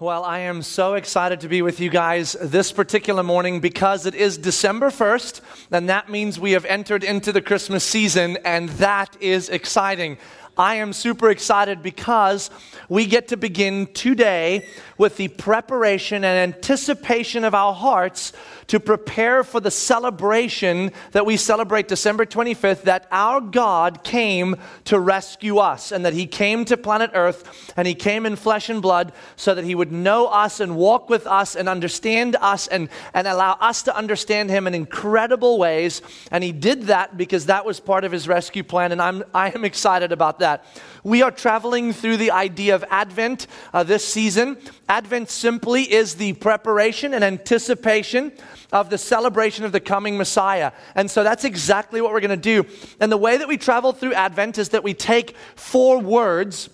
Well, I am so excited to be with you guys this particular morning because it is December 1st, and that means we have entered into the Christmas season, and that is exciting. I am super excited because we get to begin today with the preparation and anticipation of our hearts to prepare for the celebration that we celebrate December 25th that our God came to rescue us and that He came to planet Earth and He came in flesh and blood so that He would know us and walk with us and understand us and, and allow us to understand Him in incredible ways. And He did that because that was part of His rescue plan, and I'm, I am excited about that that. We are traveling through the idea of Advent uh, this season. Advent simply is the preparation and anticipation of the celebration of the coming Messiah. And so that's exactly what we're going to do. And the way that we travel through Advent is that we take four words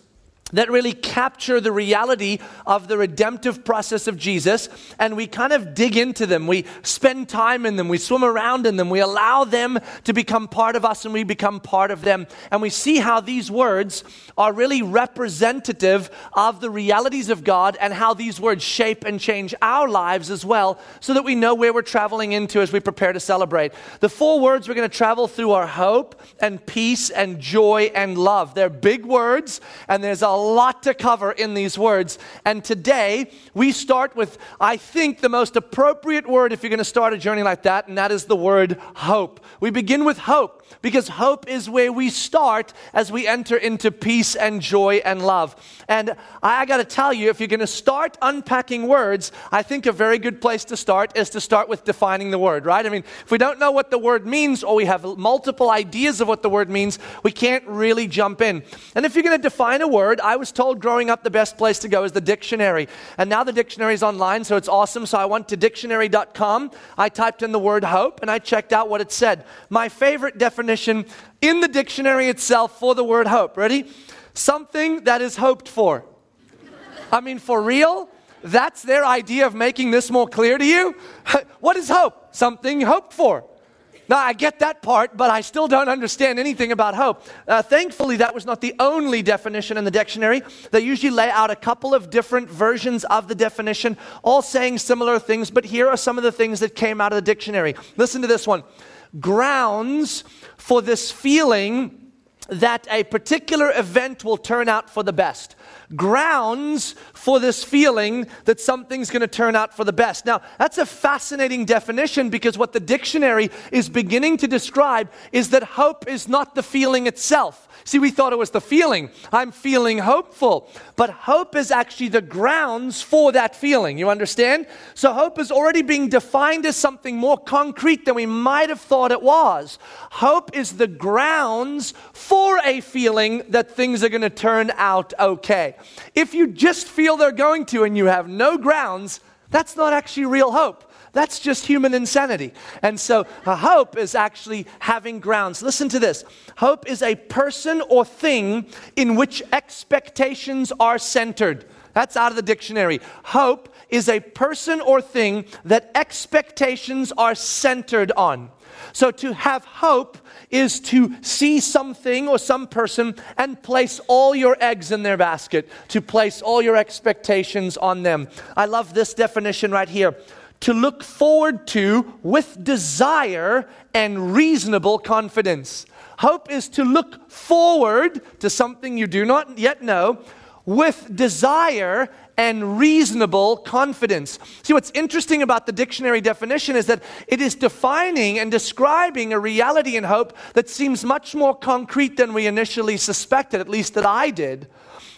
that really capture the reality of the redemptive process of Jesus, and we kind of dig into them. We spend time in them, we swim around in them, we allow them to become part of us, and we become part of them. And we see how these words are really representative of the realities of God and how these words shape and change our lives as well, so that we know where we're traveling into as we prepare to celebrate. The four words we're going to travel through are hope and peace and joy and love. They're big words, and there's a lot to cover in these words. And today, we start with, I think, the most appropriate word if you're going to start a journey like that, and that is the word hope. We begin with hope because hope is where we start as we enter into peace and joy and love. And I got to tell you, if you're going to start unpacking words, I think a very good place to start is to start with defining the word, right? I mean, if we don't know what the word means or we have multiple ideas of what the word means, we can't really jump in. And if you're going to define a word, I was told growing up the best place to go is the dictionary. And now the dictionary is online, so it's awesome. So I went to dictionary.com. I typed in the word hope and I checked out what it said. My favorite definition in the dictionary itself for the word hope. Ready? Something that is hoped for. I mean, for real? That's their idea of making this more clear to you? what is hope? Something hoped for. Now, I get that part, but I still don't understand anything about hope. Uh, thankfully, that was not the only definition in the dictionary. They usually lay out a couple of different versions of the definition, all saying similar things, but here are some of the things that came out of the dictionary. Listen to this one grounds for this feeling that a particular event will turn out for the best. Grounds for this feeling that something's going to turn out for the best. Now, that's a fascinating definition because what the dictionary is beginning to describe is that hope is not the feeling itself. See, we thought it was the feeling. I'm feeling hopeful. But hope is actually the grounds for that feeling. You understand? So hope is already being defined as something more concrete than we might have thought it was. Hope is the grounds for a feeling that things are going to turn out okay. If you just feel they're going to and you have no grounds, that's not actually real hope. That's just human insanity. And so uh, hope is actually having grounds. Listen to this hope is a person or thing in which expectations are centered. That's out of the dictionary. Hope is a person or thing that expectations are centered on. So to have hope is to see something or some person and place all your eggs in their basket, to place all your expectations on them. I love this definition right here to look forward to with desire and reasonable confidence. Hope is to look forward to something you do not yet know with desire and reasonable confidence. See, what's interesting about the dictionary definition is that it is defining and describing a reality and hope that seems much more concrete than we initially suspected, at least that I did.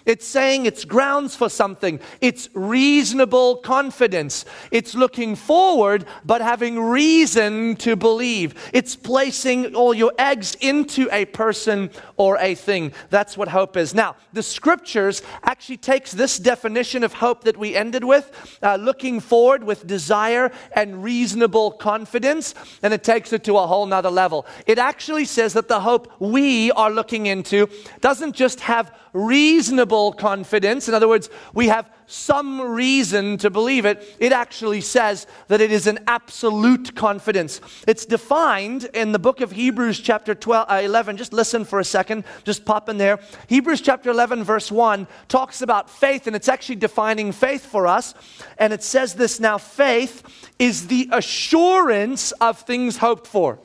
It's saying it's grounds for something. It's reasonable confidence. It's looking forward, but having reason to believe. It's placing all your eggs into a person or a thing. That's what hope is. Now, the scriptures actually takes this definition of hope that we ended with, uh, looking forward with desire and reasonable confidence, and it takes it to a whole nother level. It actually says that the hope we are looking into doesn't just have reasonable reasonable confidence. In other words, we have some reason to believe it. It actually says that it is an absolute confidence. It's defined in the book of Hebrews, chapter 12, uh, 11. Just listen for a second, just pop in there. Hebrews, chapter 11, verse 1 talks about faith, and it's actually defining faith for us. And it says this now faith is the assurance of things hoped for.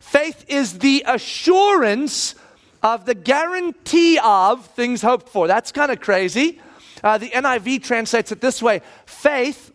Faith is the assurance of the guarantee of things hoped for. That's kind of crazy. Uh, the NIV translates it this way faith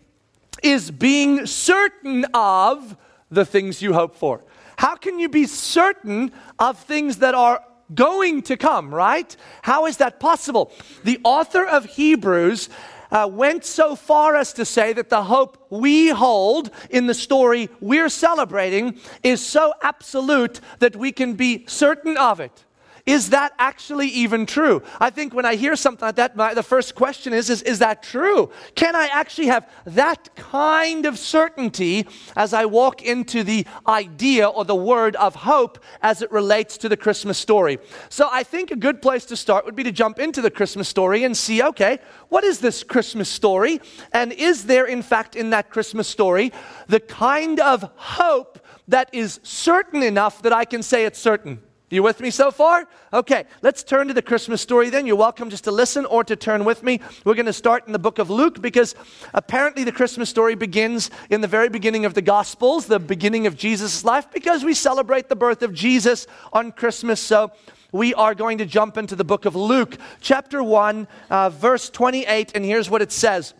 is being certain of the things you hope for. How can you be certain of things that are going to come, right? How is that possible? The author of Hebrews uh, went so far as to say that the hope we hold in the story we're celebrating is so absolute that we can be certain of it. Is that actually even true? I think when I hear something like that, my, the first question is, is Is that true? Can I actually have that kind of certainty as I walk into the idea or the word of hope as it relates to the Christmas story? So I think a good place to start would be to jump into the Christmas story and see okay, what is this Christmas story? And is there, in fact, in that Christmas story, the kind of hope that is certain enough that I can say it's certain? You with me so far? Okay, let's turn to the Christmas story then. You're welcome just to listen or to turn with me. We're going to start in the book of Luke because apparently the Christmas story begins in the very beginning of the Gospels, the beginning of Jesus' life, because we celebrate the birth of Jesus on Christmas. So we are going to jump into the book of Luke, chapter 1, uh, verse 28, and here's what it says.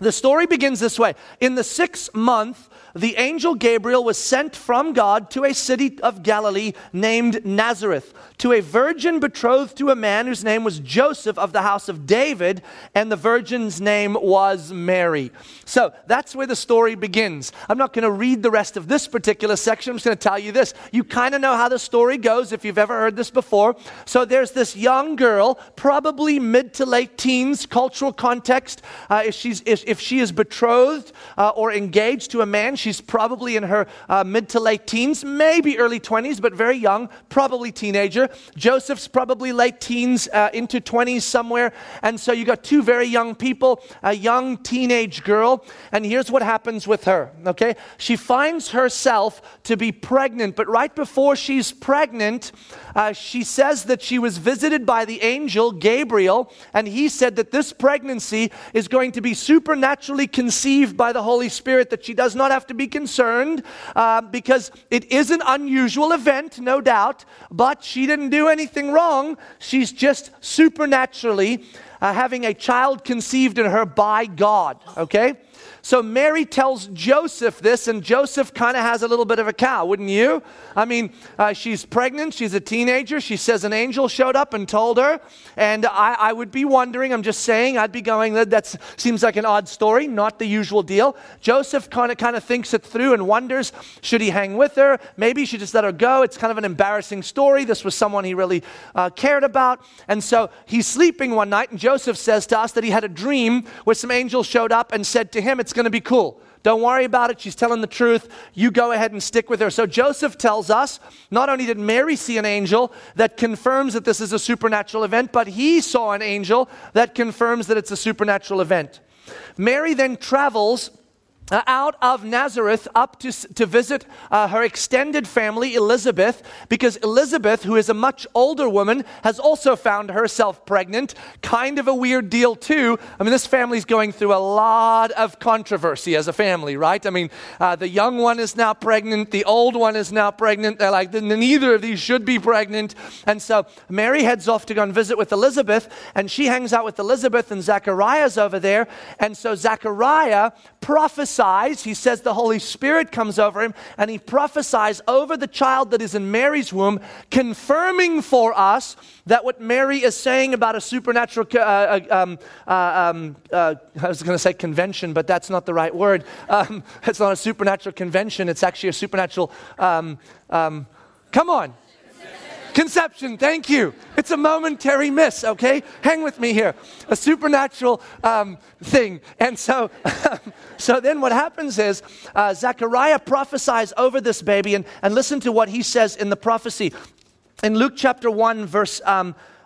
The story begins this way In the sixth month, the angel Gabriel was sent from God to a city of Galilee named Nazareth, to a virgin betrothed to a man whose name was Joseph of the house of David, and the virgin's name was Mary. So that's where the story begins. I'm not going to read the rest of this particular section. I'm just going to tell you this. You kind of know how the story goes if you've ever heard this before. So there's this young girl, probably mid to late teens, cultural context. Uh, if, she's, if, if, she is betrothed uh, or engaged to a man, She's probably in her uh, mid to late teens, maybe early 20s, but very young, probably teenager. Joseph's probably late teens uh, into 20s somewhere. And so you got two very young people, a young teenage girl. And here's what happens with her, okay? She finds herself to be pregnant, but right before she's pregnant, uh, she says that she was visited by the angel Gabriel, and he said that this pregnancy is going to be supernaturally conceived by the Holy Spirit, that she does not have to be concerned uh, because it is an unusual event, no doubt, but she didn't do anything wrong. She's just supernaturally uh, having a child conceived in her by God, okay? So Mary tells Joseph this, and Joseph kind of has a little bit of a cow, wouldn't you? I mean, uh, she's pregnant, she's a teenager. She says an angel showed up and told her. And I, I would be wondering, I'm just saying, I'd be going, that seems like an odd story, not the usual deal. Joseph kind of kind of thinks it through and wonders, should he hang with her? Maybe she just let her go. It's kind of an embarrassing story. This was someone he really uh, cared about. And so he's sleeping one night, and Joseph says to us that he had a dream where some angels showed up and said to him, It's going to be cool. Don't worry about it. She's telling the truth. You go ahead and stick with her. So Joseph tells us not only did Mary see an angel that confirms that this is a supernatural event, but he saw an angel that confirms that it's a supernatural event. Mary then travels out of Nazareth up to, to visit uh, her extended family, Elizabeth, because Elizabeth, who is a much older woman, has also found herself pregnant. Kind of a weird deal, too. I mean, this family's going through a lot of controversy as a family, right? I mean, uh, the young one is now pregnant, the old one is now pregnant. They're like, neither of these should be pregnant. And so Mary heads off to go and visit with Elizabeth, and she hangs out with Elizabeth, and Zachariah's over there. And so Zachariah prophesies prophesies. He says the Holy Spirit comes over him and he prophesies over the child that is in Mary's womb, confirming for us that what Mary is saying about a supernatural, uh, uh, um, uh, um, uh, I was going to say convention, but that's not the right word. Um, it's not a supernatural convention, it's actually a supernatural. Um, um, come on. Conception, thank you. It's a momentary miss, okay? Hang with me here. A supernatural um, thing. And so, so then what happens is uh, Zechariah prophesies over this baby, and, and listen to what he says in the prophecy. In Luke chapter 1, verse um,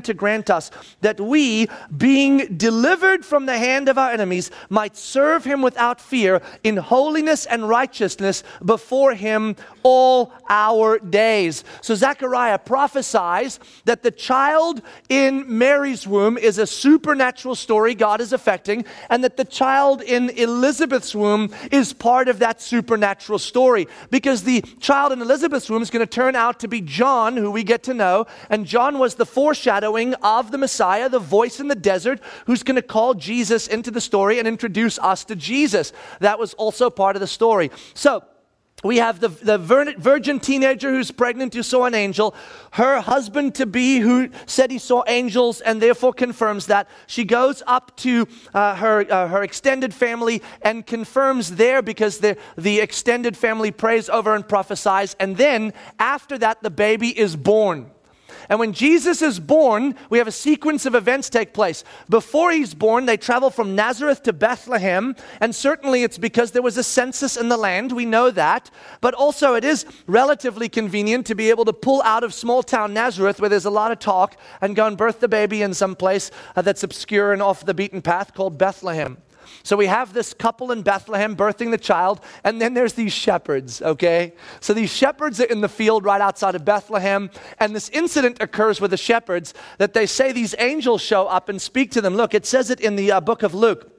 to grant us that we, being delivered from the hand of our enemies, might serve him without fear in holiness and righteousness before him all our days. So Zechariah prophesies that the child in Mary's womb is a supernatural story God is affecting, and that the child in Elizabeth's womb is part of that supernatural story. Because the child in Elizabeth's womb is going to turn out to be John, who we get to know, and John was the foreshadow foreshadowing of the Messiah, the voice in the desert, who's going to call Jesus into the story and introduce us to Jesus. That was also part of the story. So, we have the, the virgin teenager who's pregnant who saw an angel, her husband to be who said he saw angels and therefore confirms that. She goes up to uh, her, uh, her extended family and confirms there because the, the extended family prays over and prophesies. And then after that, the baby is born. And when Jesus is born, we have a sequence of events take place. Before he's born, they travel from Nazareth to Bethlehem, and certainly it's because there was a census in the land. We know that. But also, it is relatively convenient to be able to pull out of small town Nazareth, where there's a lot of talk, and go and birth the baby in some place uh, that's obscure and off the beaten path called Bethlehem. So we have this couple in Bethlehem birthing the child, and then there's these shepherds, okay? So these shepherds are in the field right outside of Bethlehem, and this incident occurs with the shepherds that they say these angels show up and speak to them. Look, it says it in the uh, book of Luke.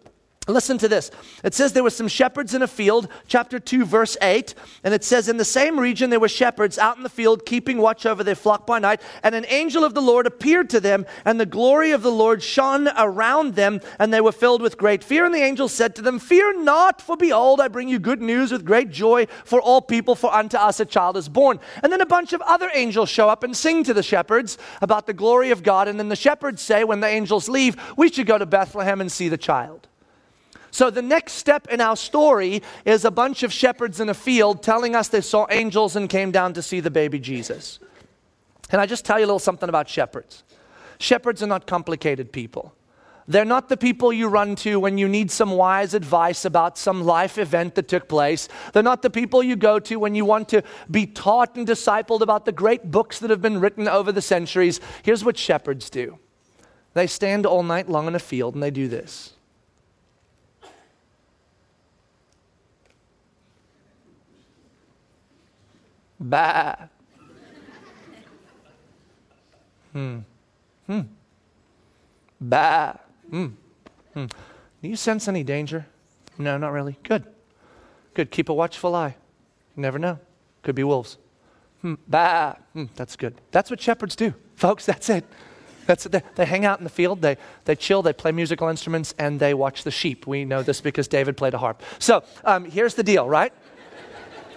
Listen to this. It says there were some shepherds in a field, chapter 2, verse 8. And it says, In the same region there were shepherds out in the field, keeping watch over their flock by night. And an angel of the Lord appeared to them, and the glory of the Lord shone around them, and they were filled with great fear. And the angel said to them, Fear not, for behold, I bring you good news with great joy for all people, for unto us a child is born. And then a bunch of other angels show up and sing to the shepherds about the glory of God. And then the shepherds say, when the angels leave, we should go to Bethlehem and see the child. So the next step in our story is a bunch of shepherds in a field telling us they saw angels and came down to see the baby Jesus. Can I just tell you a little something about shepherds? Shepherds are not complicated people. They're not the people you run to when you need some wise advice about some life event that took place. They're not the people you go to when you want to be taught and discipled about the great books that have been written over the centuries. Here's what shepherds do they stand all night long in a field and they do this. Bah. Hmm. Hmm. Bah. Hmm. Hmm. Do you sense any danger? No, not really. Good. Good. Keep a watchful eye. You never know. Could be wolves. Hmm. Bah. Hmm. That's good. That's what shepherds do, folks. That's it. That's it. They, they hang out in the field, they, they chill, they play musical instruments, and they watch the sheep. We know this because David played a harp. So um, here's the deal, right?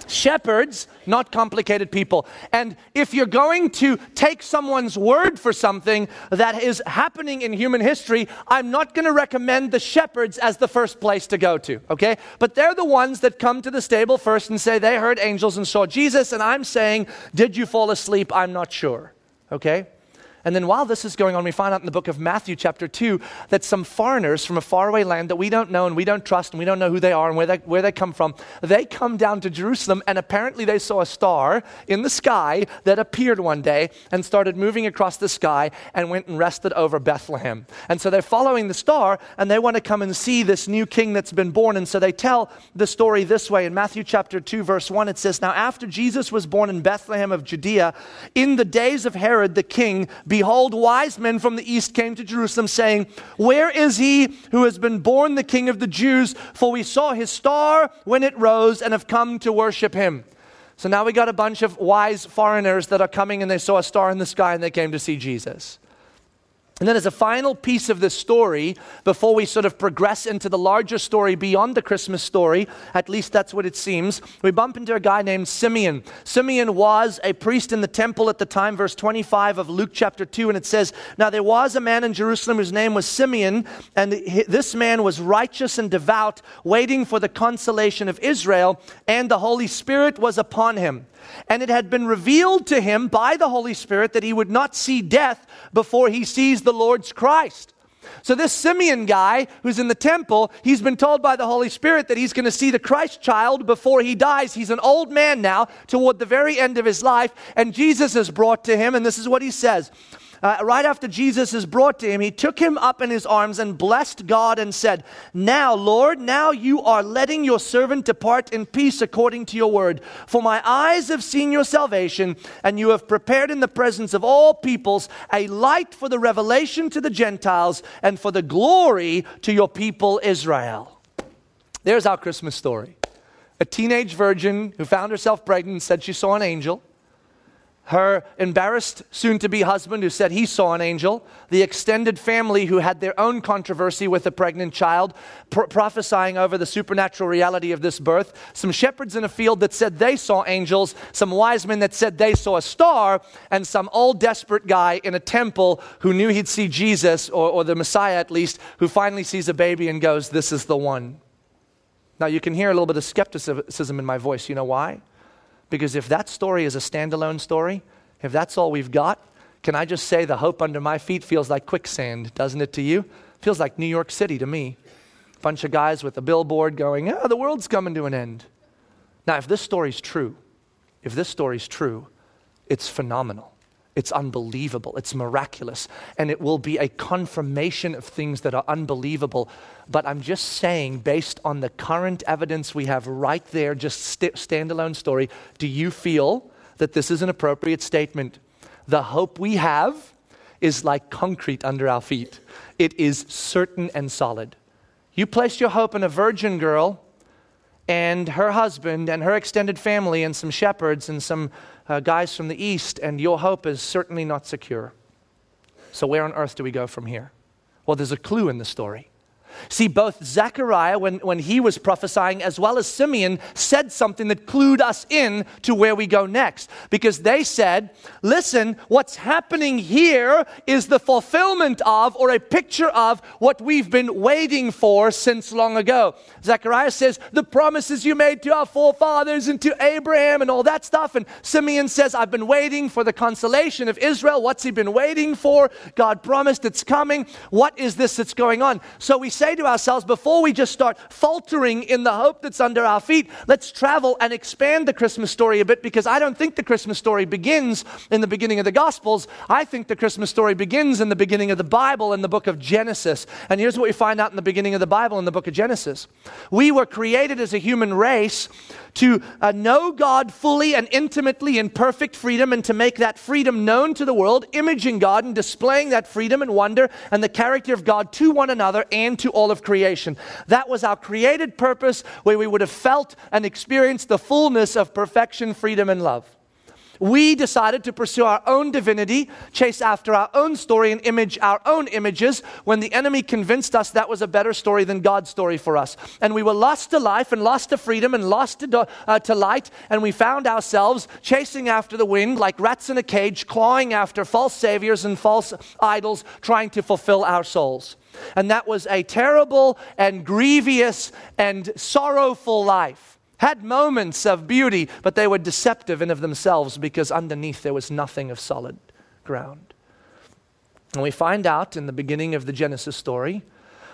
Shepherds, not complicated people. And if you're going to take someone's word for something that is happening in human history, I'm not going to recommend the shepherds as the first place to go to, okay? But they're the ones that come to the stable first and say they heard angels and saw Jesus, and I'm saying, Did you fall asleep? I'm not sure, okay? And then while this is going on, we find out in the book of Matthew, chapter 2, that some foreigners from a faraway land that we don't know and we don't trust and we don't know who they are and where they, where they come from, they come down to Jerusalem and apparently they saw a star in the sky that appeared one day and started moving across the sky and went and rested over Bethlehem. And so they're following the star and they want to come and see this new king that's been born. And so they tell the story this way in Matthew chapter 2, verse 1, it says, Now after Jesus was born in Bethlehem of Judea, in the days of Herod the king, behold, wise men from the east came to Jerusalem, saying, Where is he who has been born the King of the Jews? For we saw his star when it rose and have come to worship him. So now we got a bunch of wise foreigners that are coming and they saw a star in the sky and they came to see Jesus. And then, as a final piece of this story, before we sort of progress into the larger story beyond the Christmas story, at least that's what it seems, we bump into a guy named Simeon. Simeon was a priest in the temple at the time, verse 25 of Luke chapter 2, and it says, Now there was a man in Jerusalem whose name was Simeon, and this man was righteous and devout, waiting for the consolation of Israel, and the Holy Spirit was upon him. And it had been revealed to him by the Holy Spirit that he would not see death before he sees the Lord's Christ. So, this Simeon guy who's in the temple, he's been told by the Holy Spirit that he's going to see the Christ child before he dies. He's an old man now, toward the very end of his life, and Jesus is brought to him, and this is what he says uh, right after Jesus is brought to him, he took him up in his arms and blessed God and said, Now, Lord, now you are letting your servant depart in peace according to your word. For my eyes have seen your salvation, and you have prepared in the presence of all peoples a light for the revelation to the Gentiles and for the glory to your people Israel. There's our Christmas story. A teenage virgin who found herself pregnant said she saw an angel her embarrassed soon to be husband who said he saw an angel, the extended family who had their own controversy with a pregnant child, pro- prophesying over the supernatural reality of this birth, some shepherds in a field that said they saw angels, some wise men that said they saw a star, and some old desperate guy in a temple who knew he'd see Jesus, or, or the Messiah at least, who finally sees a baby and goes, This is the one. Now you can hear a little bit of skepticism in my voice. You know why? Because if that story is a standalone story, if that's all we've got, can I just say the hope under my feet feels like quicksand, doesn't it to you? Feels like New York City to me. Bunch of guys with a billboard going, ah, the world's coming to an end. Now, if this story's true, if this story's true, it's phenomenal. It's unbelievable. It's miraculous. And it will be a confirmation of things that are unbelievable. But I'm just saying, based on the current evidence we have right there, just st- standalone story, do you feel that this is an appropriate statement? The hope we have is like concrete under our feet, it is certain and solid. You placed your hope in a virgin girl and her husband and her extended family and some shepherds and some uh, guys from the east, and your hope is certainly not secure. So, where on earth do we go from here? Well, there's a clue in the story. See, both Zechariah, when, when he was prophesying, as well as Simeon, said something that clued us in to where we go next. Because they said, listen, what's happening here is the fulfillment of, or a picture of, what we've been waiting for since long ago. Zechariah says, the promises you made to our forefathers and to Abraham and all that stuff. And Simeon says, I've been waiting for the consolation of Israel. What's he been waiting for? God promised it's coming. What is this that's going on? So we say, say to ourselves before we just start faltering in the hope that's under our feet, let's travel and expand the Christmas story a bit because I don't think the Christmas story begins in the beginning of the Gospels. I think the Christmas story begins in the beginning of the Bible in the book of Genesis. And here's what we find out in the beginning of the Bible in the book of Genesis we were created as a human race to uh, know God fully and intimately in perfect freedom and to make that freedom known to the world, imaging God and displaying that freedom and wonder and the character of God to one another and to all of creation. That was our created purpose where we would have felt and experienced the fullness of perfection, freedom, and love. We decided to pursue our own divinity, chase after our own story, and image our own images when the enemy convinced us that was a better story than God's story for us. And we were lost to life and lost to freedom and lost to, uh, to light, and we found ourselves chasing after the wind like rats in a cage, clawing after false saviors and false idols, trying to fulfill our souls. And that was a terrible and grievous and sorrowful life had moments of beauty, but they were deceptive in of themselves because underneath there was nothing of solid ground. And we find out in the beginning of the Genesis story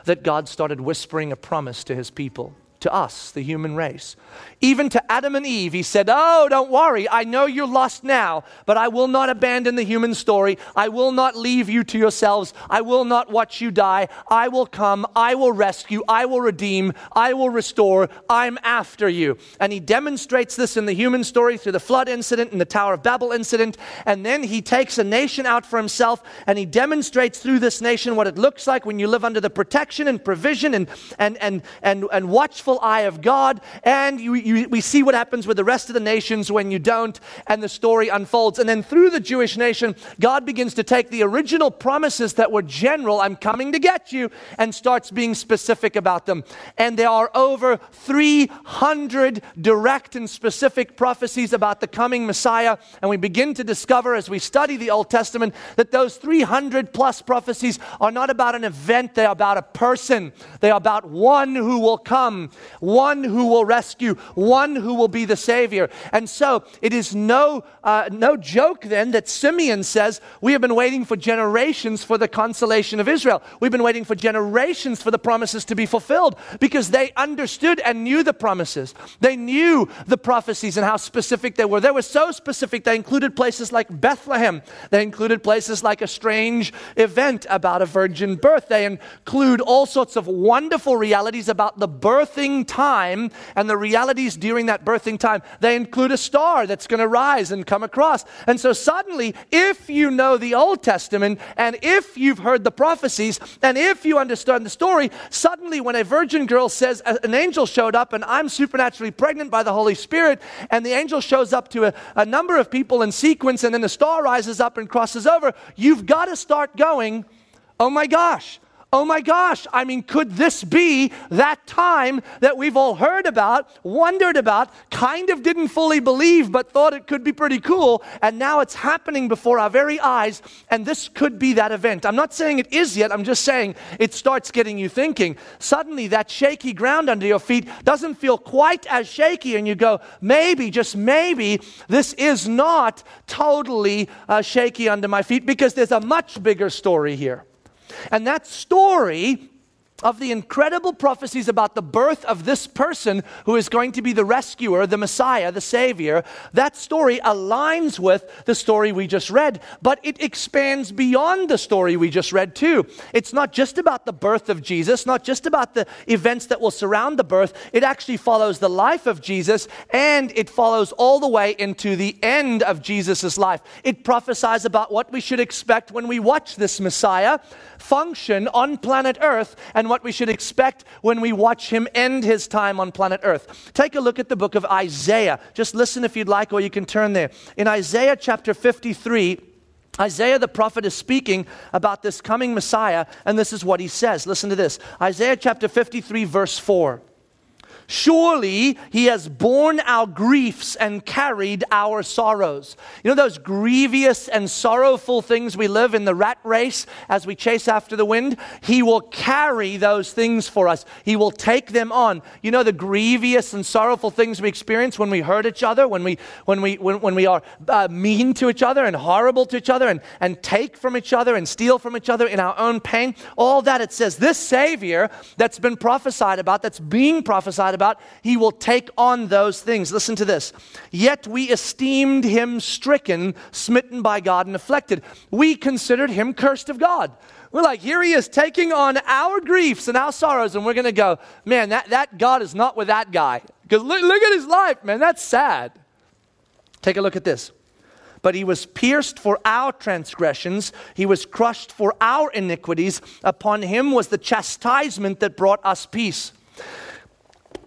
that God started whispering a promise to his people to us, the human race. Even to Adam and Eve, he said, Oh, don't worry. I know you're lost now, but I will not abandon the human story. I will not leave you to yourselves. I will not watch you die. I will come. I will rescue. I will redeem. I will restore. I'm after you. And he demonstrates this in the human story through the flood incident and the Tower of Babel incident. And then he takes a nation out for himself and he demonstrates through this nation what it looks like when you live under the protection and provision and, and, and, and, and watchful watchful eye of God, and you, you, we see what happens with the rest of the nations when you don't, and the story unfolds. And then through the Jewish nation, God begins to take the original promises that were general, I'm coming to get you, and starts being specific about them. And there are over 300 direct and specific prophecies about the coming Messiah. And we begin to discover as we study the Old Testament that those 300 plus prophecies are not about an event, they are about a person. They are about one who will come, one who will rescue, one who will be the Savior. And so it is no, uh, no joke then that Simeon says, We have been waiting for generations for the consolation of Israel. We've been waiting for generations for the promises to be fulfilled because they understood and knew the promises. They knew the prophecies and how specific they were. They were so specific, they included places like Bethlehem, they included places like a strange event about a virgin birth. They include all sorts of wonderful realities about the birthing time and the realities during that birthing time. They include a star that's going to rise and come across. And so suddenly, if you know the Old Testament and if you've heard the prophecies and if you understand the story, suddenly when a virgin girl says an angel showed up and I'm supernaturally pregnant by the Holy Spirit and the angel shows up to a, a number of people in sequence and then the star rises up and crosses over, you've got to start going, oh my gosh, oh my gosh, I mean, could this be that time that we've all heard about, wondered about, kind of didn't fully believe, but thought it could be pretty cool, and now it's happening before our very eyes, and this could be that event? I'm not saying it is yet, I'm just saying it starts getting you thinking. Suddenly, that shaky ground under your feet doesn't feel quite as shaky, and you go, maybe, just maybe, this is not totally uh, shaky under my feet because there's a much bigger story here. And that story of the incredible prophecies about the birth of this person who is going to be the rescuer, the Messiah, the Savior, that story aligns with the story we just read, but it expands beyond the story we just read, too. It's not just about the birth of Jesus, not just about the events that will surround the birth. It actually follows the life of Jesus and it follows all the way into the end of Jesus' life. It prophesies about what we should expect when we watch this Messiah function on planet Earth and what we should expect when we watch him end his time on planet Earth. Take a look at the book of Isaiah. Just listen if you'd like, or you can turn there. In Isaiah chapter 53, Isaiah the prophet is speaking about this coming Messiah, and this is what he says. Listen to this Isaiah chapter 53, verse 4. Surely he has borne our griefs and carried our sorrows. You know those grievous and sorrowful things we live in the rat race as we chase after the wind? He will carry those things for us. He will take them on. You know the grievous and sorrowful things we experience when we hurt each other, when we, when we, when, when we are uh, mean to each other and horrible to each other and, and take from each other and steal from each other in our own pain. All that it says, this Savior that's been prophesied about, that's being prophesied about, about, he will take on those things. Listen to this. Yet we esteemed him stricken, smitten by God, and afflicted. We considered him cursed of God. We're like, here he is taking on our griefs and our sorrows, and we're going to go, man, that, that God is not with that guy. Because look, look at his life, man, that's sad. Take a look at this. But he was pierced for our transgressions, he was crushed for our iniquities. Upon him was the chastisement that brought us peace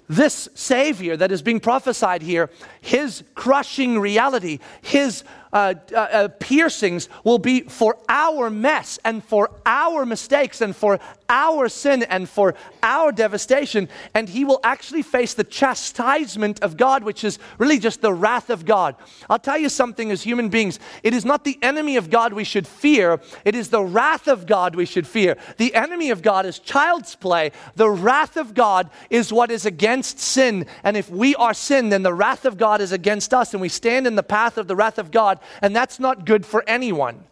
this Savior that is being prophesied here, his crushing reality, his uh, uh, piercings will be for our mess and for our mistakes and for our sin and for our devastation. And he will actually face the chastisement of God, which is really just the wrath of God. I'll tell you something as human beings it is not the enemy of God we should fear, it is the wrath of God we should fear. The enemy of God is child's play, the wrath of God is what is against sin. And if we are sin, then the wrath of God is against us, and we stand in the path of the wrath of God and that's not good for anyone.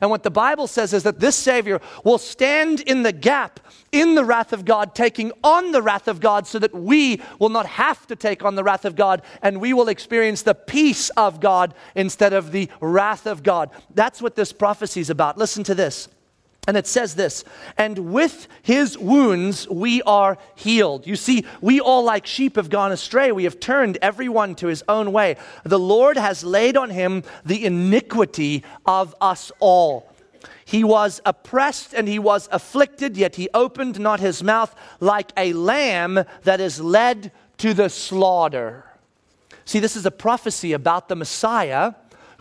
And what the Bible says is that this Savior will stand in the gap in the wrath of God, taking on the wrath of God, so that we will not have to take on the wrath of God and we will experience the peace of God instead of the wrath of God. That's what this prophecy is about. Listen to this. And it says this, and with his wounds we are healed. You see, we all like sheep have gone astray. We have turned everyone to his own way. The Lord has laid on him the iniquity of us all. He was oppressed and he was afflicted, yet he opened not his mouth like a lamb that is led to the slaughter. See, this is a prophecy about the Messiah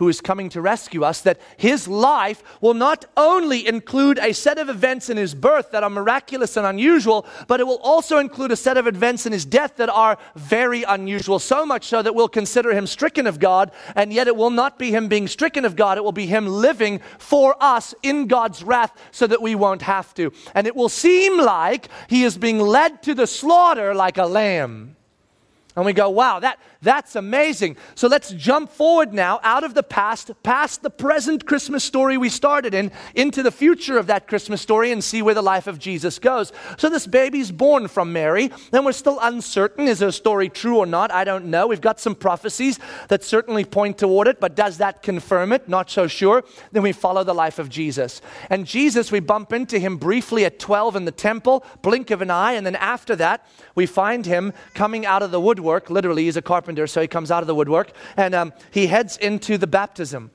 who is coming to rescue us, that his life will not only include a set of events in his birth that are miraculous and unusual, but it will also include a set of events in his death that are very unusual. So much so that we'll consider him stricken of God, and yet it will not be him being stricken of God, it will be him living for us in God's wrath so that we won't have to. And it will seem like he is being led to the slaughter like a lamb. And we go, wow, that, that's amazing. So let's jump forward now out of the past, past the present Christmas story we started in, into the future of that Christmas story and see where the life of Jesus goes. So this baby's born from Mary, and we're still uncertain. Is the story true or not? I don't know. We've got some prophecies that certainly point toward it, but does that confirm it? Not so sure. Then we follow the life of Jesus. And Jesus, we bump into him briefly at 12 in the temple, blink of an eye, and then after that, we find him coming out of the woodwork. Literally, he's a carpenter so he comes out of the woodwork and um, he heads into the baptism.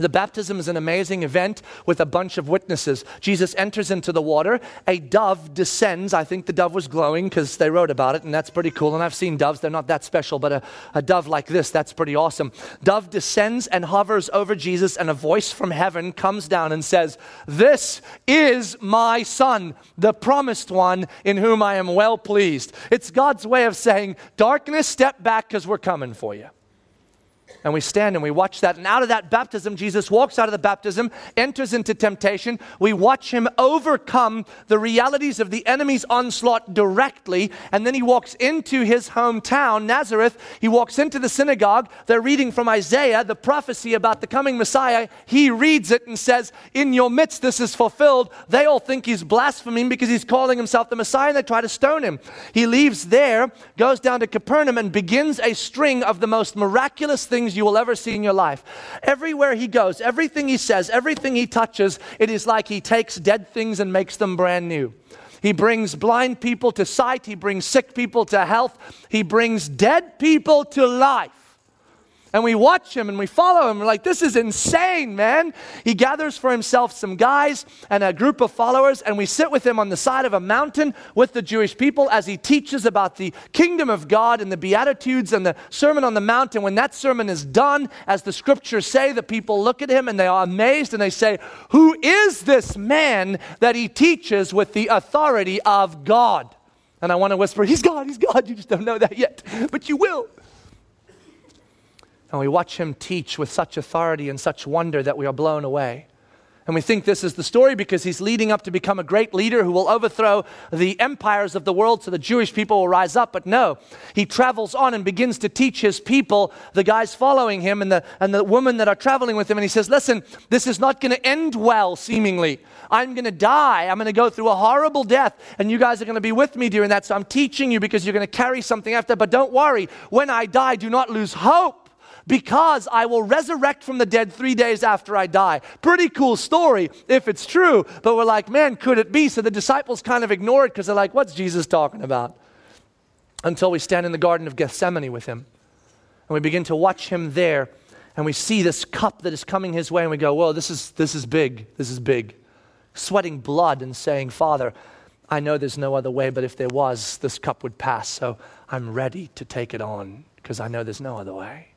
The baptism is an amazing event with a bunch of witnesses. Jesus enters into the water. A dove descends. I think the dove was glowing because they wrote about it, and that's pretty cool. And I've seen doves, they're not that special, but a, a dove like this, that's pretty awesome. Dove descends and hovers over Jesus, and a voice from heaven comes down and says, This is my son, the promised one, in whom I am well pleased. It's God's way of saying, Darkness, step back because we're coming for you. And we stand and we watch that. And out of that baptism, Jesus walks out of the baptism, enters into temptation. We watch him overcome the realities of the enemy's onslaught directly. And then he walks into his hometown, Nazareth. He walks into the synagogue. They're reading from Isaiah, the prophecy about the coming Messiah. He reads it and says, In your midst, this is fulfilled. They all think he's blaspheming because he's calling himself the Messiah and they try to stone him. He leaves there, goes down to Capernaum, and begins a string of the most miraculous things things you will ever see in your life. Everywhere he goes, everything he says, everything he touches, it is like he takes dead things and makes them brand new. He brings blind people to sight. He brings sick people to health. He brings dead people to life. And we watch him and we follow him. We're like, this is insane, man. He gathers for himself some guys and a group of followers, and we sit with him on the side of a mountain with the Jewish people as he teaches about the kingdom of God and the Beatitudes and the Sermon on the Mount. And when that sermon is done, as the scriptures say, the people look at him and they are amazed and they say, Who is this man that he teaches with the authority of God? And I want to whisper, He's God, He's God. You just don't know that yet, but you will. And we watch him teach with such authority and such wonder that we are blown away. And we think this is the story because he's leading up to become a great leader who will overthrow the empires of the world so the Jewish people will rise up. But no, he travels on and begins to teach his people, the guys following him and the, and the women that are traveling with him. And he says, Listen, this is not going to end well, seemingly. I'm going to die. I'm going to go through a horrible death. And you guys are going to be with me during that. So I'm teaching you because you're going to carry something after. But don't worry. When I die, do not lose hope because I will resurrect from the dead three days after I die. Pretty cool story if it's true, but we're like, man, could it be? So the disciples kind of ignore it because they're like, what's Jesus talking about? Until we stand in the Garden of Gethsemane with him and we begin to watch him there and we see this cup that is coming his way and we go, whoa, this is, this is big. This is big. Sweating blood and saying, Father, I know there's no other way, but if there was, this cup would pass. So I'm ready to take it on because I know there's no other way.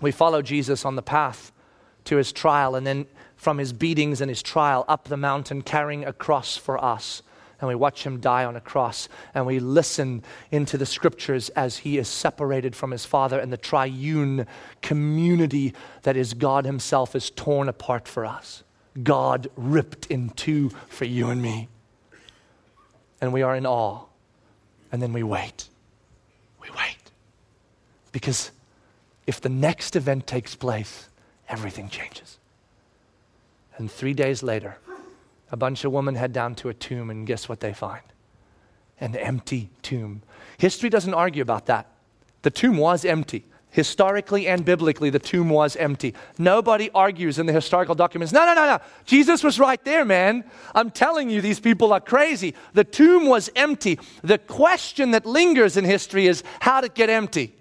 We follow Jesus on the path to his trial and then from his beatings and his trial up the mountain carrying a cross for us. And we watch him die on a cross and we listen into the scriptures as he is separated from his Father and the triune community that is God himself is torn apart for us. God ripped in two for you and me. And we are in awe. And then we wait. We wait. Because if the next event takes place, everything changes. And three days later, a bunch of women head down to a tomb, and guess what they find? An empty tomb. History doesn't argue about that. The tomb was empty. Historically and biblically, the tomb was empty. Nobody argues in the historical documents. No, no, no, no. Jesus was right there, man. I'm telling you, these people are crazy. The tomb was empty. The question that lingers in history is how did it get empty?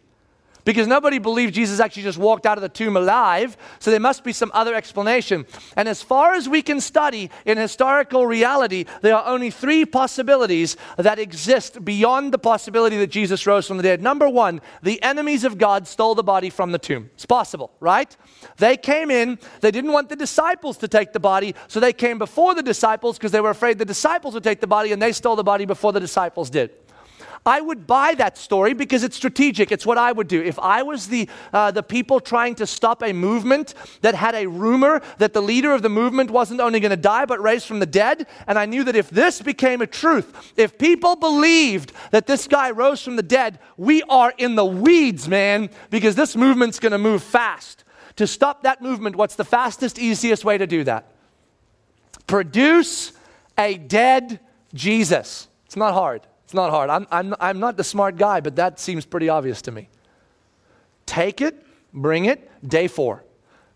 Because nobody believed Jesus actually just walked out of the tomb alive. So there must be some other explanation. And as far as we can study in historical reality, there are only three possibilities that exist beyond the possibility that Jesus rose from the dead. Number one, the enemies of God stole the body from the tomb. It's possible, right? They came in, they didn't want the disciples to take the body, so they came before the disciples because they were afraid the disciples would take the body, and they stole the body before the disciples did. I would buy that story because it's strategic. It's what I would do. If I was the, uh, the people trying to stop a movement that had a rumor that the leader of the movement wasn't only going to die but raised from the dead, and I knew that if this became a truth, if people believed that this guy rose from the dead, we are in the weeds, man, because this movement's going to move fast. To stop that movement, what's the fastest, easiest way to do that? Produce a dead Jesus. It's not hard. It's not hard. I'm, I'm, I'm not the smart guy, but that seems pretty obvious to me. Take it, bring it, day four.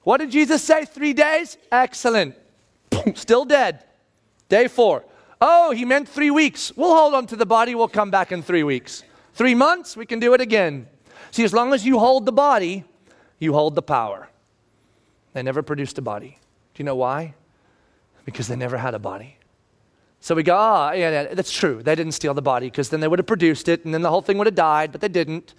What did Jesus say? Three days? Excellent. Still dead. Day four. Oh, he meant three weeks. We'll hold on to the body. We'll come back in three weeks. Three months, we can do it again. See, as long as you hold the body, you hold the power. They never produced a body. Do you know why? Because they never had a body. So we go, ah, oh, yeah, yeah, that's true. They didn't steal the body because then they would have produced it and then the whole thing would have died, but they didn't.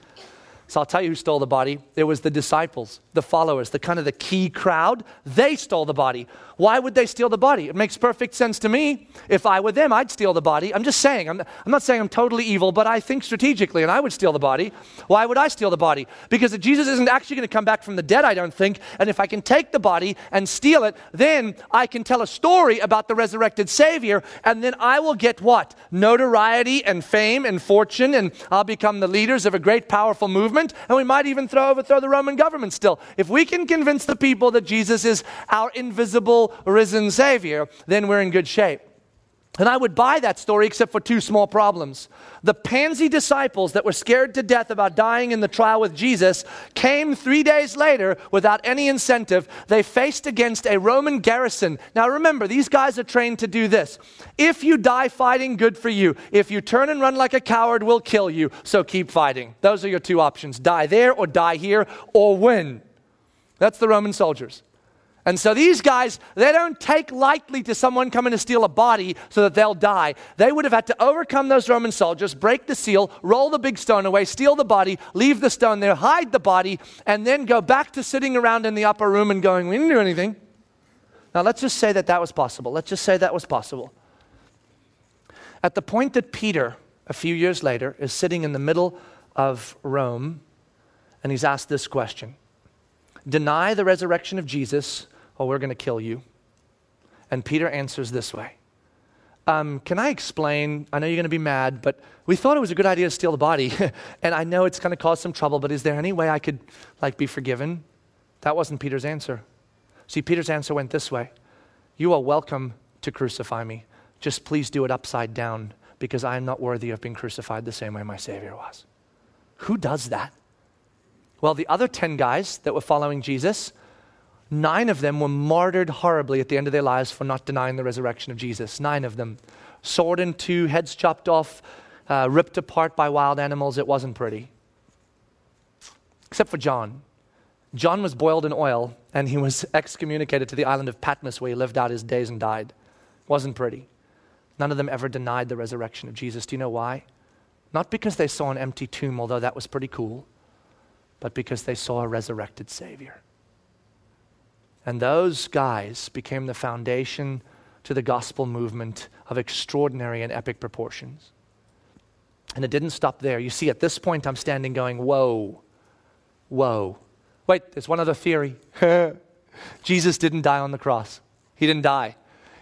So I'll tell you who stole the body. It was the disciples, the followers, the kind of the key crowd. They stole the body. Why would they steal the body? It makes perfect sense to me. If I were them, I'd steal the body. I'm just saying, I'm, I'm not saying I'm totally evil, but I think strategically, and I would steal the body. Why would I steal the body? Because Jesus isn't actually going to come back from the dead, I don't think. And if I can take the body and steal it, then I can tell a story about the resurrected Savior, and then I will get what? Notoriety and fame and fortune, and I'll become the leaders of a great, powerful movement, and we might even throw overthrow the Roman government still. If we can convince the people that Jesus is our invisible risen Savior, then we're in good shape. And I would buy that story except for two small problems. The pansy disciples that were scared to death about dying in the trial with Jesus came three days later without any incentive. They faced against a Roman garrison. Now remember, these guys are trained to do this. If you die fighting, good for you. If you turn and run like a coward, we'll kill you. So keep fighting. Those are your two options die there or die here or win. That's the Roman soldiers. And so these guys, they don't take lightly to someone coming to steal a body so that they'll die. They would have had to overcome those Roman soldiers, break the seal, roll the big stone away, steal the body, leave the stone there, hide the body, and then go back to sitting around in the upper room and going, We didn't do anything. Now let's just say that that was possible. Let's just say that was possible. At the point that Peter, a few years later, is sitting in the middle of Rome and he's asked this question Deny the resurrection of Jesus Oh, we're going to kill you. And Peter answers this way um, Can I explain? I know you're going to be mad, but we thought it was a good idea to steal the body. and I know it's going to cause some trouble, but is there any way I could like be forgiven? That wasn't Peter's answer. See, Peter's answer went this way You are welcome to crucify me. Just please do it upside down because I am not worthy of being crucified the same way my Savior was. Who does that? Well, the other 10 guys that were following Jesus, Nine of them were martyred horribly at the end of their lives for not denying the resurrection of Jesus. Nine of them. Sword in two, heads chopped off, uh, ripped apart by wild animals. It wasn't pretty. Except for John. John was boiled in oil and he was excommunicated to the island of Patmos where he lived out his days and died. Wasn't pretty. None of them ever denied the resurrection of Jesus. Do you know why? Not because they saw an empty tomb, although that was pretty cool, but because they saw a resurrected Savior. And those guys became the foundation to the gospel movement of extraordinary and epic proportions. And it didn't stop there. You see, at this point, I'm standing going, Whoa, whoa. Wait, there's one other theory. Jesus didn't die on the cross, he didn't die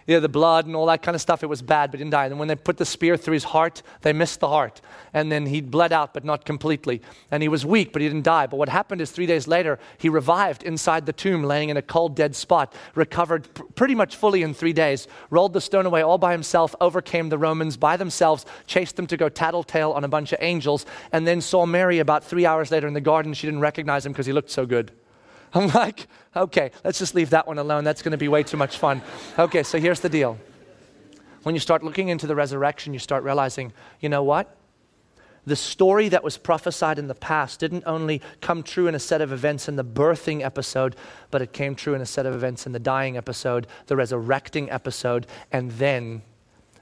you know, the blood and all that kind of stuff, it was bad, but he didn't die. And when they put the spear through his heart, they missed the heart. And then he bled out, but not completely. And he was weak, but he didn't die. But what happened is three days later, he revived inside the tomb, laying in a cold, dead spot, recovered pr- pretty much fully in three days, rolled the stone away all by himself, overcame the Romans by themselves, chased them to go tattletale on a bunch of angels, and then saw Mary about three hours later in the garden. She didn't recognize him because he looked so good. I'm like, okay, let's just leave that one alone. That's going to be way too much fun. Okay, so here's the deal. When you start looking into the resurrection, you start realizing, you know what? the story that was prophesied in the past didn't only come true in a set of events in the birthing episode, but it came true in a set of events in the dying episode, the resurrecting episode, and then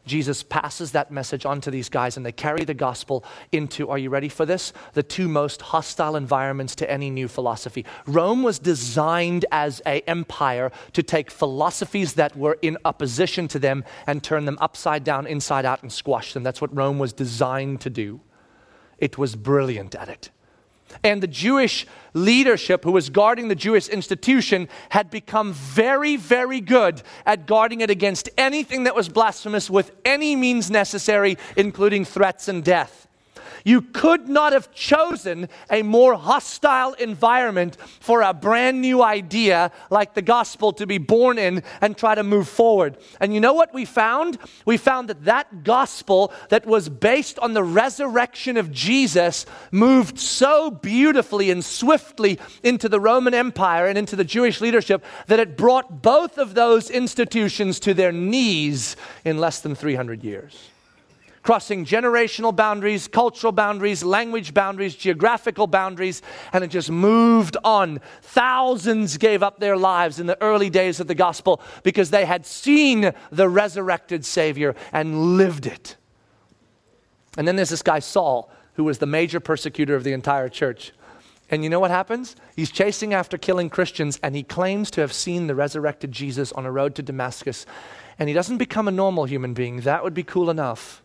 Jesus passes that message on to these guys and they carry the gospel into, are you ready for this? The two most hostile environments to any new philosophy. Rome was designed as an empire to take philosophies that were in opposition to them and turn them upside down, inside out, and squash them. That's what Rome was designed to do. It was brilliant at it. And the Jewish leadership who was guarding the Jewish institution had become very, very good at guarding it against anything that was blasphemous with any means necessary, including threats and death. You could not have chosen a more hostile environment for a brand new idea like the gospel to be born in and try to move forward. And you know what we found? We found that that gospel that was based on the resurrection of Jesus moved so beautifully and swiftly into the Roman Empire and into the Jewish leadership that it brought both of those institutions to their knees in less than 300 years crossing generational boundaries, cultural boundaries, language boundaries, geographical boundaries, and it just moved on. Thousands gave up their lives in the early days of the gospel because they had seen the resurrected Savior and lived it. And then there's this guy, Saul, who was the major persecutor of the entire church. And you know what happens? He's chasing after killing Christians, and he claims to have seen the resurrected Jesus on a road to Damascus. And he doesn't become a normal human being. That would be cool enough.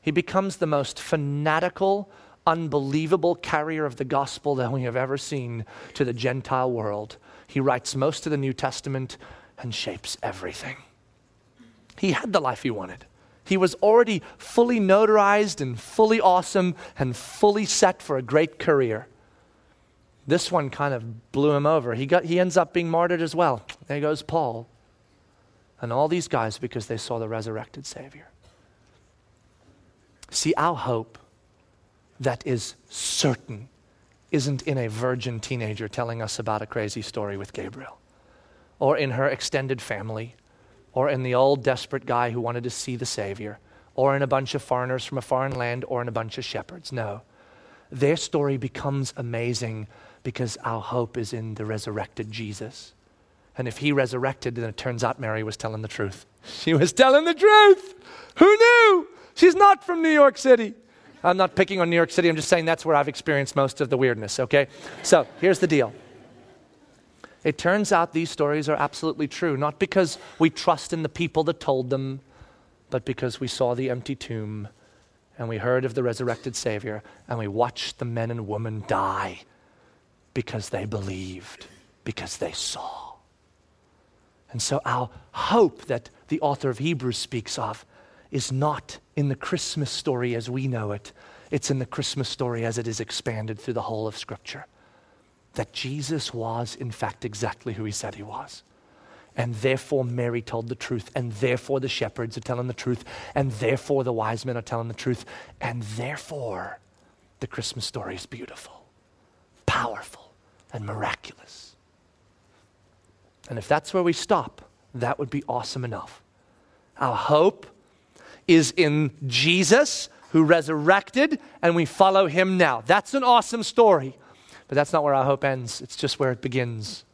He becomes the most fanatical, unbelievable carrier of the gospel that we have ever seen to the Gentile world. He writes most of the New Testament and shapes everything. He had the life he wanted. He was already fully notarized and fully awesome and fully set for a great career. This one kind of blew him over. He, got, he ends up being martyred as well. There goes Paul. And all these guys because they saw the resurrected Savior. See, our hope that is certain isn't in a virgin teenager telling us about a crazy story with Gabriel, or in her extended family, or in the old desperate guy who wanted to see the Savior, or in a bunch of foreigners from a foreign land, or in a bunch of shepherds. No. Their story becomes amazing because our hope is in the resurrected Jesus. And if he resurrected, then it turns out Mary was telling the truth. She was telling the truth. Who knew? She's not from New York City. I'm not picking on New York City. I'm just saying that's where I've experienced most of the weirdness, okay? So here's the deal. It turns out these stories are absolutely true, not because we trust in the people that told them, but because we saw the empty tomb and we heard of the resurrected Savior and we watched the men and women die because they believed, because they saw. And so, our hope that the author of Hebrews speaks of is not in the Christmas story as we know it, it's in the Christmas story as it is expanded through the whole of Scripture. That Jesus was, in fact, exactly who he said he was. And therefore, Mary told the truth, and therefore, the shepherds are telling the truth, and therefore, the wise men are telling the truth, and therefore, the Christmas story is beautiful, powerful, and miraculous. And if that's where we stop, that would be awesome enough. Our hope is in Jesus who resurrected, and we follow him now. That's an awesome story, but that's not where our hope ends. It's just where it begins.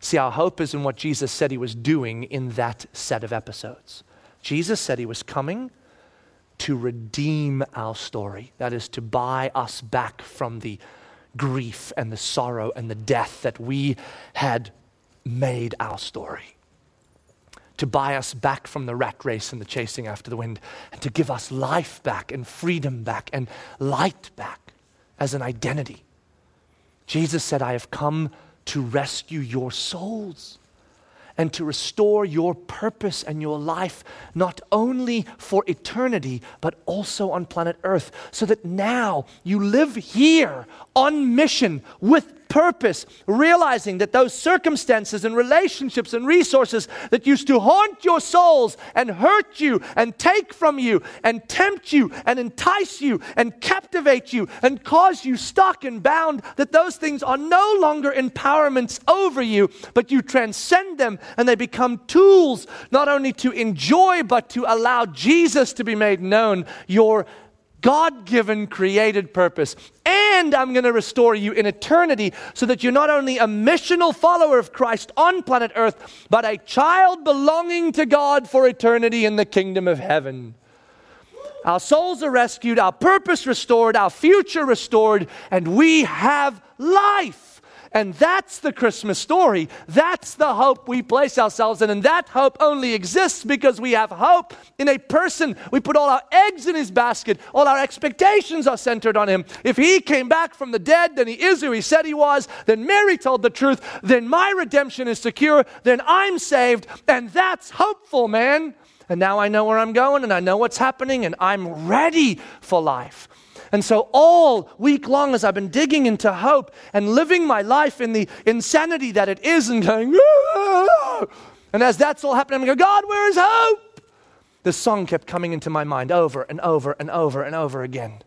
See, our hope is in what Jesus said he was doing in that set of episodes. Jesus said he was coming to redeem our story, that is, to buy us back from the grief and the sorrow and the death that we had made our story to buy us back from the rat race and the chasing after the wind, and to give us life back and freedom back and light back as an identity. Jesus said, I have come to rescue your souls and to restore your purpose and your life, not only for eternity, but also on planet Earth, so that now you live here on mission with purpose, realizing that those circumstances and relationships and resources that used to haunt your souls and hurt you and take from you and tempt you and entice you and captivate you and cause you stuck and bound, that those things are no longer empowerments over you, but you transcend them and they become tools not only to enjoy, but to allow Jesus to be made known. Your God given created purpose. And I'm going to restore you in eternity so that you're not only a missional follower of Christ on planet Earth, but a child belonging to God for eternity in the kingdom of heaven. Our souls are rescued, our purpose restored, our future restored, and we have life. And that's the Christmas story. That's the hope we place ourselves in. And that hope only exists because we have hope in a person. We put all our eggs in his basket, all our expectations are centered on him. If he came back from the dead, then he is who he said he was. Then Mary told the truth. Then my redemption is secure. Then I'm saved. And that's hopeful, man. And now I know where I'm going and I know what's happening and I'm ready for life. And so, all week long, as I've been digging into hope and living my life in the insanity that it is, and going, and as that's all happening, I'm going, God, where is hope? This song kept coming into my mind over and over and over and over again.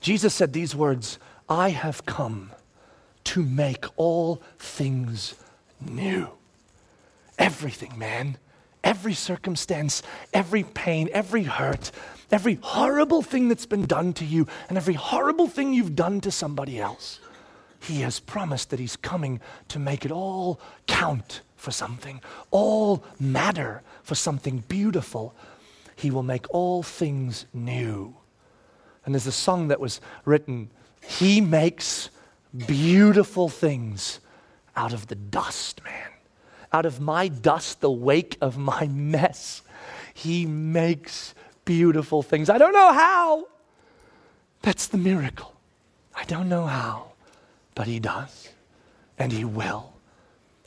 Jesus said these words I have come to make all things new. Everything, man. Every circumstance, every pain, every hurt, every horrible thing that's been done to you and every horrible thing you've done to somebody else. He has promised that He's coming to make it all count for something, all matter for something beautiful. He will make all things new. And there's a song that was written He makes beautiful things out of the dust, man. Out of my dust, the wake of my mess. He makes beautiful things. I don't know how. That's the miracle. I don't know how, but He does, and He will.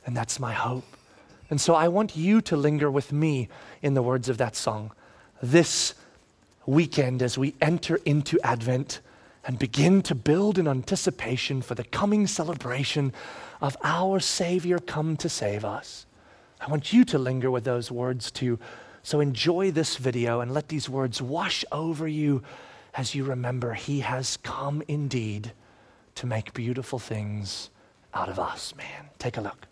And that's my hope. And so I want you to linger with me in the words of that song this weekend as we enter into Advent and begin to build in anticipation for the coming celebration of our Savior come to save us. I want you to linger with those words too. So enjoy this video and let these words wash over you as you remember He has come indeed to make beautiful things out of us, man. Take a look.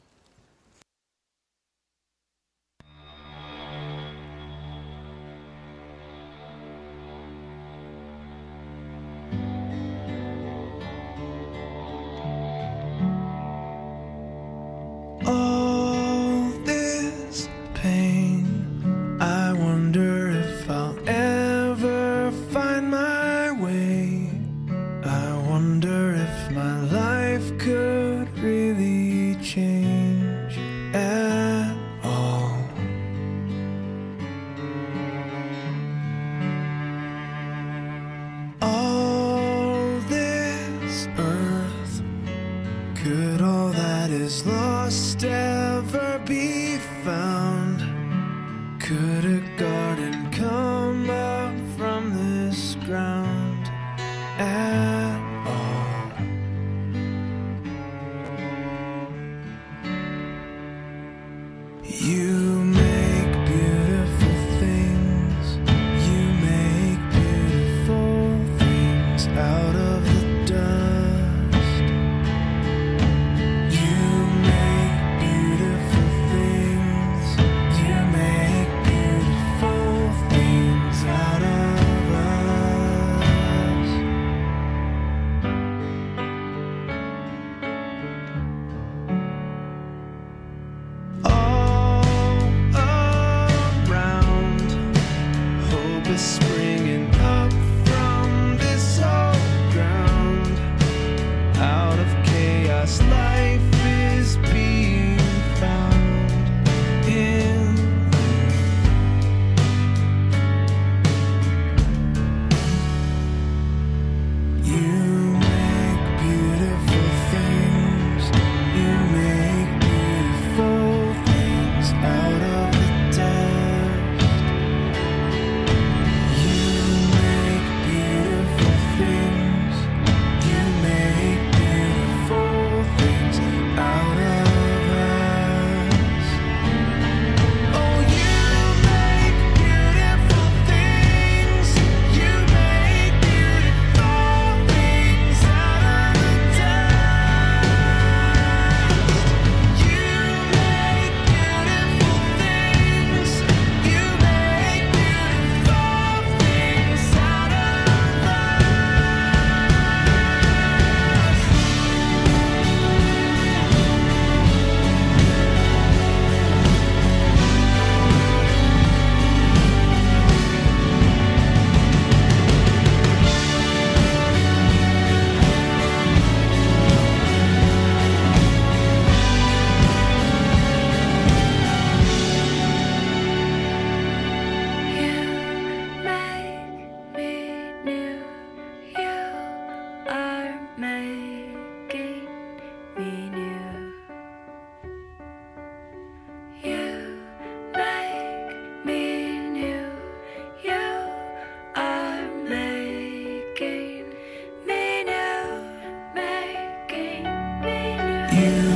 you.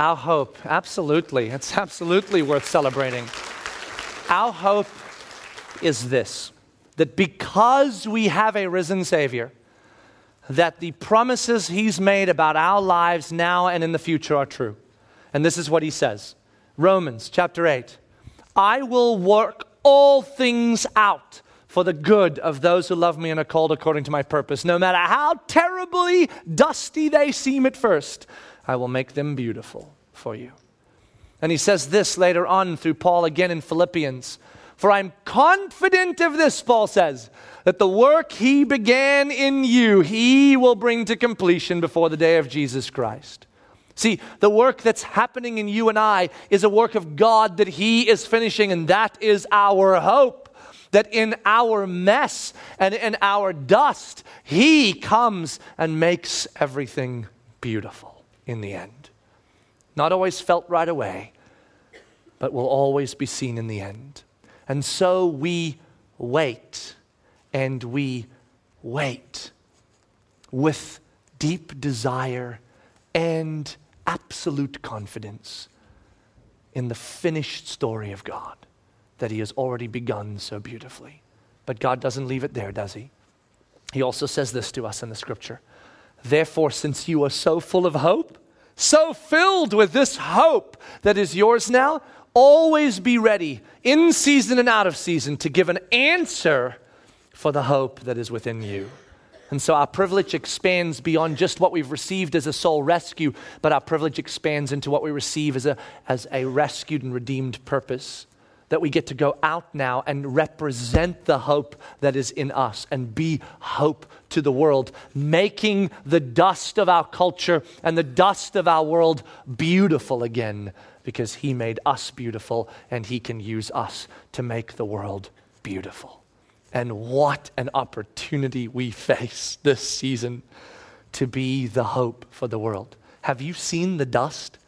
Our hope, absolutely. It's absolutely worth celebrating. Our hope is this that because we have a risen Savior, that the promises He's made about our lives now and in the future are true. And this is what He says Romans chapter 8 I will work all things out for the good of those who love me and are called according to my purpose. No matter how terribly dusty they seem at first, I will make them beautiful for you. And he says this later on through Paul again in Philippians. For I'm confident of this, Paul says, that the work he began in you, he will bring to completion before the day of Jesus Christ. See, the work that's happening in you and I is a work of God that He is finishing, and that is our hope. That in our mess and in our dust, He comes and makes everything beautiful in the end. Not always felt right away, but will always be seen in the end. And so we wait and we wait with deep desire and absolute confidence in the finished story of God that He has already begun so beautifully. But God doesn't leave it there, does He? He also says this to us in the scripture. Therefore, since you are so full of hope, so filled with this hope that is yours now, always be ready in season and out of season to give an answer for the hope that is within you. And so our privilege expands beyond just what we've received as a soul rescue, but our privilege expands into what we receive as a, as a rescued and redeemed purpose. That we get to go out now and represent the hope that is in us and be hope to the world, making the dust of our culture and the dust of our world beautiful again because He made us beautiful and He can use us to make the world beautiful. And what an opportunity we face this season to be the hope for the world. Have you seen the dust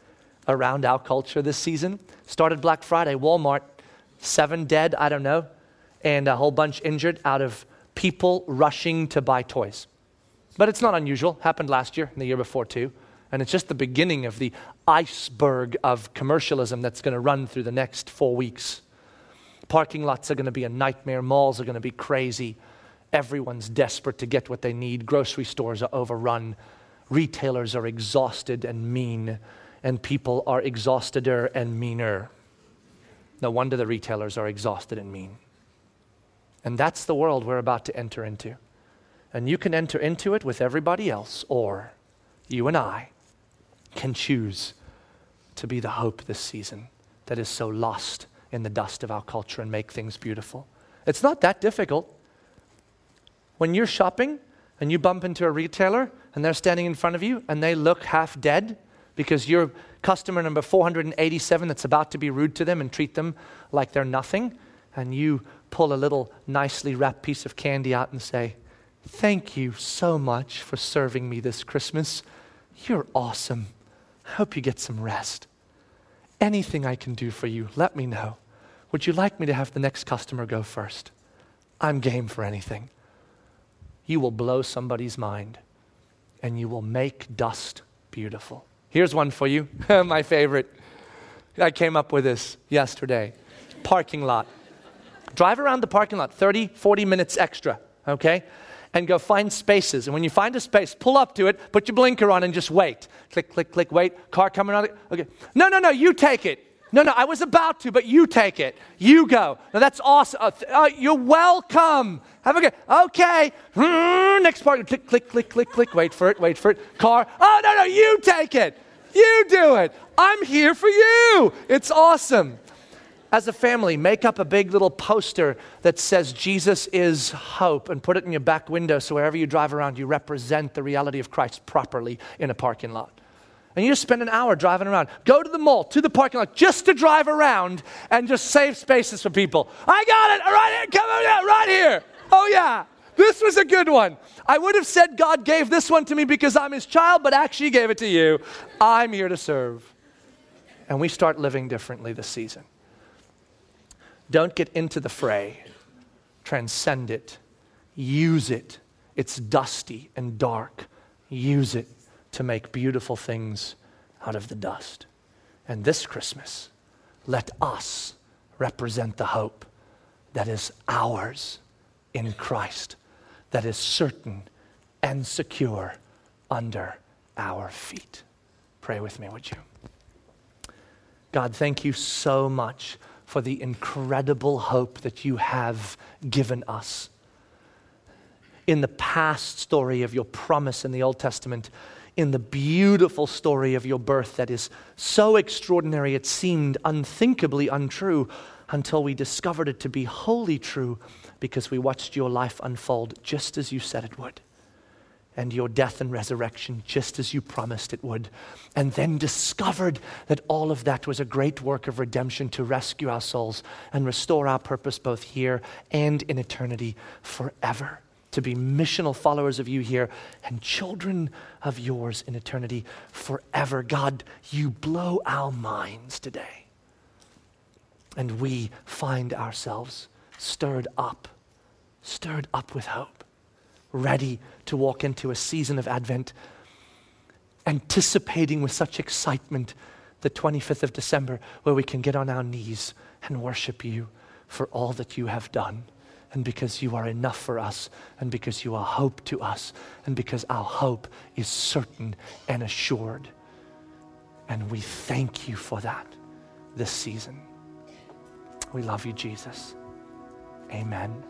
around our culture this season? Started Black Friday, Walmart, seven dead, I don't know, and a whole bunch injured out of people rushing to buy toys. But it's not unusual. Happened last year and the year before too. And it's just the beginning of the iceberg of commercialism that's going to run through the next four weeks. Parking lots are going to be a nightmare. Malls are going to be crazy. Everyone's desperate to get what they need. Grocery stores are overrun. Retailers are exhausted and mean. And people are exhausteder and meaner. No wonder the retailers are exhausted and mean. And that's the world we're about to enter into. And you can enter into it with everybody else, or you and I can choose to be the hope this season that is so lost in the dust of our culture and make things beautiful. It's not that difficult. When you're shopping and you bump into a retailer and they're standing in front of you and they look half dead because you're customer number 487 that's about to be rude to them and treat them like they're nothing, and you pull a little nicely wrapped piece of candy out and say, Thank you so much for serving me this Christmas. You're awesome. I hope you get some rest. Anything I can do for you, let me know. Would you like me to have the next customer go first? I'm game for anything. You will blow somebody's mind and you will make dust beautiful. Here's one for you, my favorite. I came up with this yesterday. Parking lot. Drive around the parking lot 30, 40 minutes extra, okay? And go find spaces. And when you find a space, pull up to it, put your blinker on, and just wait. Click, click, click, wait. Car coming on. Okay. No, no, no, you take it. No, no, I was about to, but you take it. You go. Now that's awesome. Uh, uh, you're welcome. Have a good. Okay. Hmm, next part. Click, click, click, click, click. Wait for it. Wait for it. Car. Oh no, no, you take it. You do it. I'm here for you. It's awesome. As a family, make up a big little poster that says Jesus is hope and put it in your back window so wherever you drive around, you represent the reality of Christ properly in a parking lot and you just spend an hour driving around. Go to the mall, to the parking lot, just to drive around and just save spaces for people. I got it, right here, come on, right here. Oh, yeah, this was a good one. I would have said God gave this one to me because I'm his child, but actually gave it to you. I'm here to serve. And we start living differently this season. Don't get into the fray, transcend it, use it. It's dusty and dark. Use it to make beautiful things out of the dust. And this Christmas, let us represent the hope that is ours in Christ, that is certain and secure under our feet. Pray with me, would you? God, thank you so much for the incredible hope that you have given us. In the past story of your promise in the Old Testament, in the beautiful story of your birth that is so extraordinary it seemed unthinkably untrue until we discovered it to be wholly true because we watched your life unfold just as you said it would and your death and resurrection just as you promised it would, and then discovered that all of that was a great work of redemption to rescue our souls and restore our purpose both here and in eternity forever. To be missional followers of you here and children of yours in eternity forever. God, you blow our minds today. And we find ourselves stirred up, stirred up with hope ready to walk into a season of Advent, anticipating with such excitement the 25th of December, where we can get on our knees and worship you for all that you have done, and because you are enough for us, and because you are hope to us, and because our hope is certain and assured. And we thank you for that this season. We love you, Jesus. Amen.